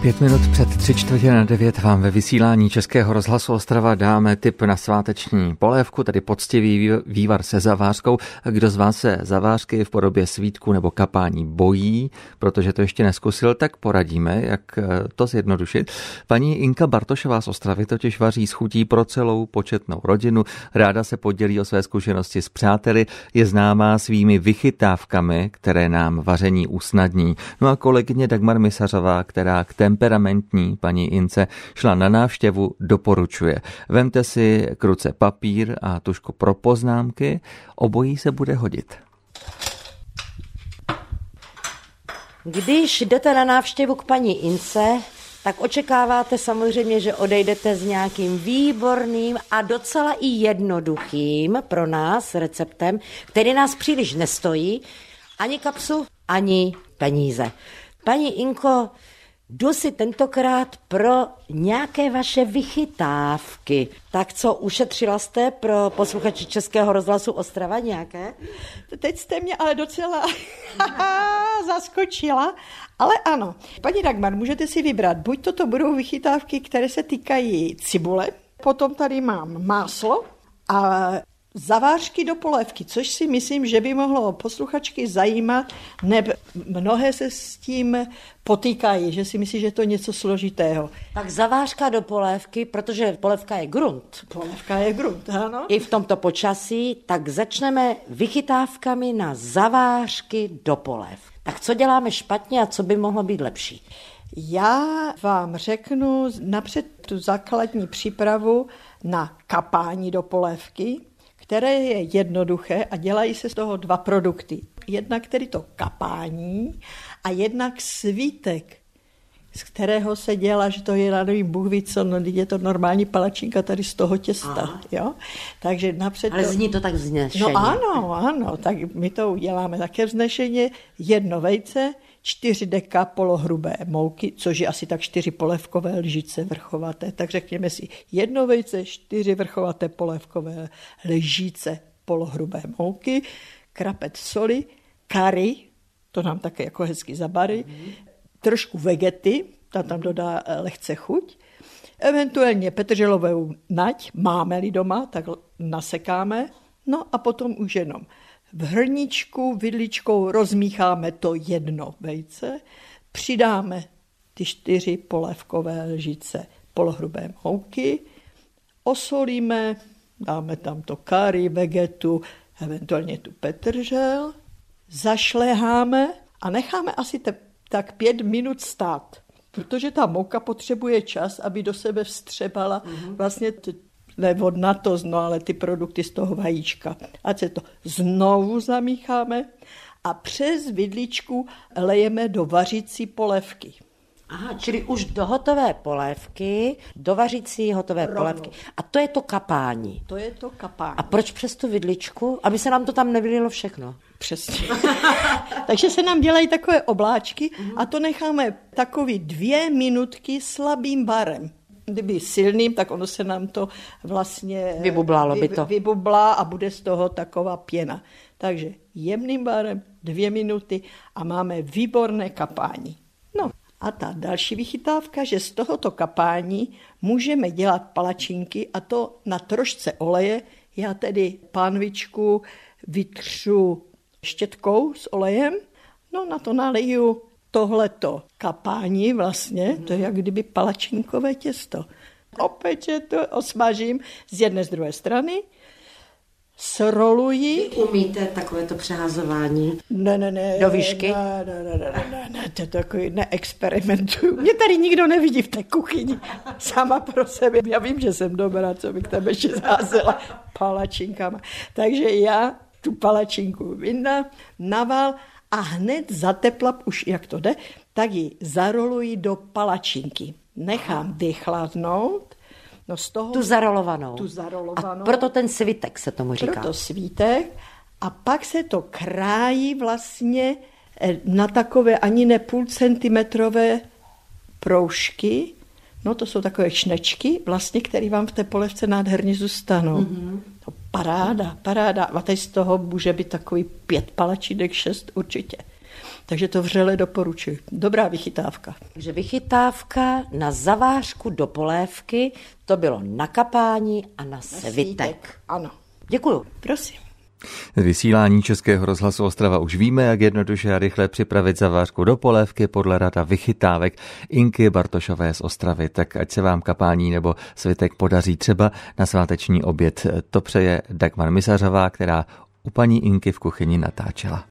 Pět minut před tři čtvrtě na devět vám ve vysílání Českého rozhlasu Ostrava dáme tip na sváteční polévku, tedy poctivý vývar se zavářkou. Kdo z vás se zavářky v podobě svítku nebo kapání bojí, protože to ještě neskusil, tak poradíme, jak eh, to zjednodušit. Paní Inka Bartošová z Ostravy totiž vaří schutí pro celou početnou rodinu, ráda se podělí o své zkušenosti s přáteli, je známá svými vychytávkami, které nám vaření usnadní. No a kolegyně Dagmar Misařová, která k té temperamentní paní Ince šla na návštěvu, doporučuje. Vemte si k ruce papír a tušku pro poznámky, obojí se bude hodit. Když jdete na návštěvu k paní Ince, tak očekáváte samozřejmě, že odejdete s nějakým výborným a docela i jednoduchým pro nás receptem, který nás příliš nestojí, ani kapsu, ani peníze. Paní Inko, Jdu si tentokrát pro nějaké vaše vychytávky. Tak co, ušetřila jste pro posluchači Českého rozhlasu Ostrava nějaké? Teď jste mě ale docela zaskočila, ale ano. Paní Dagmar, můžete si vybrat, buď toto budou vychytávky, které se týkají cibule, potom tady mám máslo a zavářky do polévky, což si myslím, že by mohlo posluchačky zajímat, neb mnohé se s tím potýkají, že si myslí, že je to něco složitého. Tak zavářka do polévky, protože polévka je grunt. Polévka je grunt, ano. I v tomto počasí, tak začneme vychytávkami na zavářky do polév. Tak co děláme špatně a co by mohlo být lepší? Já vám řeknu napřed tu základní přípravu na kapání do polévky, které je jednoduché a dělají se z toho dva produkty. Jednak tedy to kapání a jednak svítek, z kterého se dělá, že to je radový Bůh ví co, no je to normální palačinka tady z toho těsta, jo. Takže napřed Ale to... zní to tak vznešeně. No ano, ano, tak my to uděláme také vznešeně, jedno vejce, 4 deka polohrubé mouky, což je asi tak 4 polevkové lžice vrchovaté. Tak řekněme si jedno vejce, 4 vrchovaté polevkové lžice polohrubé mouky, krapec soli, kary, to nám také jako hezky zabary, mm. trošku vegety, ta tam dodá eh, lehce chuť, eventuálně petrželovou nať, máme-li doma, tak nasekáme, no a potom už jenom v hrničku vidličkou rozmícháme to jedno vejce, přidáme ty čtyři polévkové lžice polohrubé mouky, osolíme, dáme tam to kari, vegetu, eventuálně tu petržel, zašleháme a necháme asi te, tak pět minut stát, protože ta mouka potřebuje čas, aby do sebe vstřebala mm-hmm. vlastně t- ne vodnatost, no ale ty produkty z toho vajíčka. Ať se to znovu zamícháme a přes vidličku lejeme do vařící polévky. Aha, čili už do hotové polévky, do vařící hotové Rovno. polévky. A to je to kapání. To je to kapání. A proč přes tu vidličku? Aby se nám to tam nevylilo všechno. Přesně. Takže se nám dělají takové obláčky a to necháme takový dvě minutky slabým barem kdyby silným, tak ono se nám to vlastně vybublalo by to. vybublá a bude z toho taková pěna. Takže jemným barem dvě minuty a máme výborné kapání. No a ta další vychytávka, že z tohoto kapání můžeme dělat palačinky a to na trošce oleje. Já tedy pánvičku vytřu štětkou s olejem, no na to naliju tohleto kapání vlastně, to je jak kdyby palačinkové těsto. Opečě to osmažím z jedné z druhé strany, sroluji. Vy umíte takovéto přehazování ne, ne, ne, do výšky? Ne, ne, ne, ne, ne, ne, to takový neexperimentuju. Mě tady nikdo nevidí v té kuchyni. Sama pro sebe. Já vím, že jsem dobrá, co bych tam ještě zházela palačinkama. Takže já tu palačinku vyndám, naval a hned za tepla, už jak to jde, tak ji zaroluji do palačinky. Nechám vychladnout, No z toho, tu zarolovanou. Tu zarolovanou. A proto ten svítek se tomu říká. Proto svítek. A pak se to krájí vlastně eh, na takové ani ne půl centimetrové proužky. No to jsou takové šnečky, vlastně, které vám v té polevce nádherně zůstanou. Mm-hmm. Paráda, paráda. A teď z toho může být takový pět palačinek, šest určitě. Takže to vřele doporučuji. Dobrá vychytávka. Takže vychytávka na zavářku do polévky, to bylo na kapání a na, na svitek. svítek. Ano. Děkuju. Prosím. Vysílání Českého rozhlasu Ostrava už víme, jak jednoduše a rychle připravit zavářku do polévky podle rada vychytávek Inky Bartošové z Ostravy. Tak ať se vám kapání nebo svitek podaří třeba na sváteční oběd. To přeje Dagmar Misařová, která u paní Inky v kuchyni natáčela.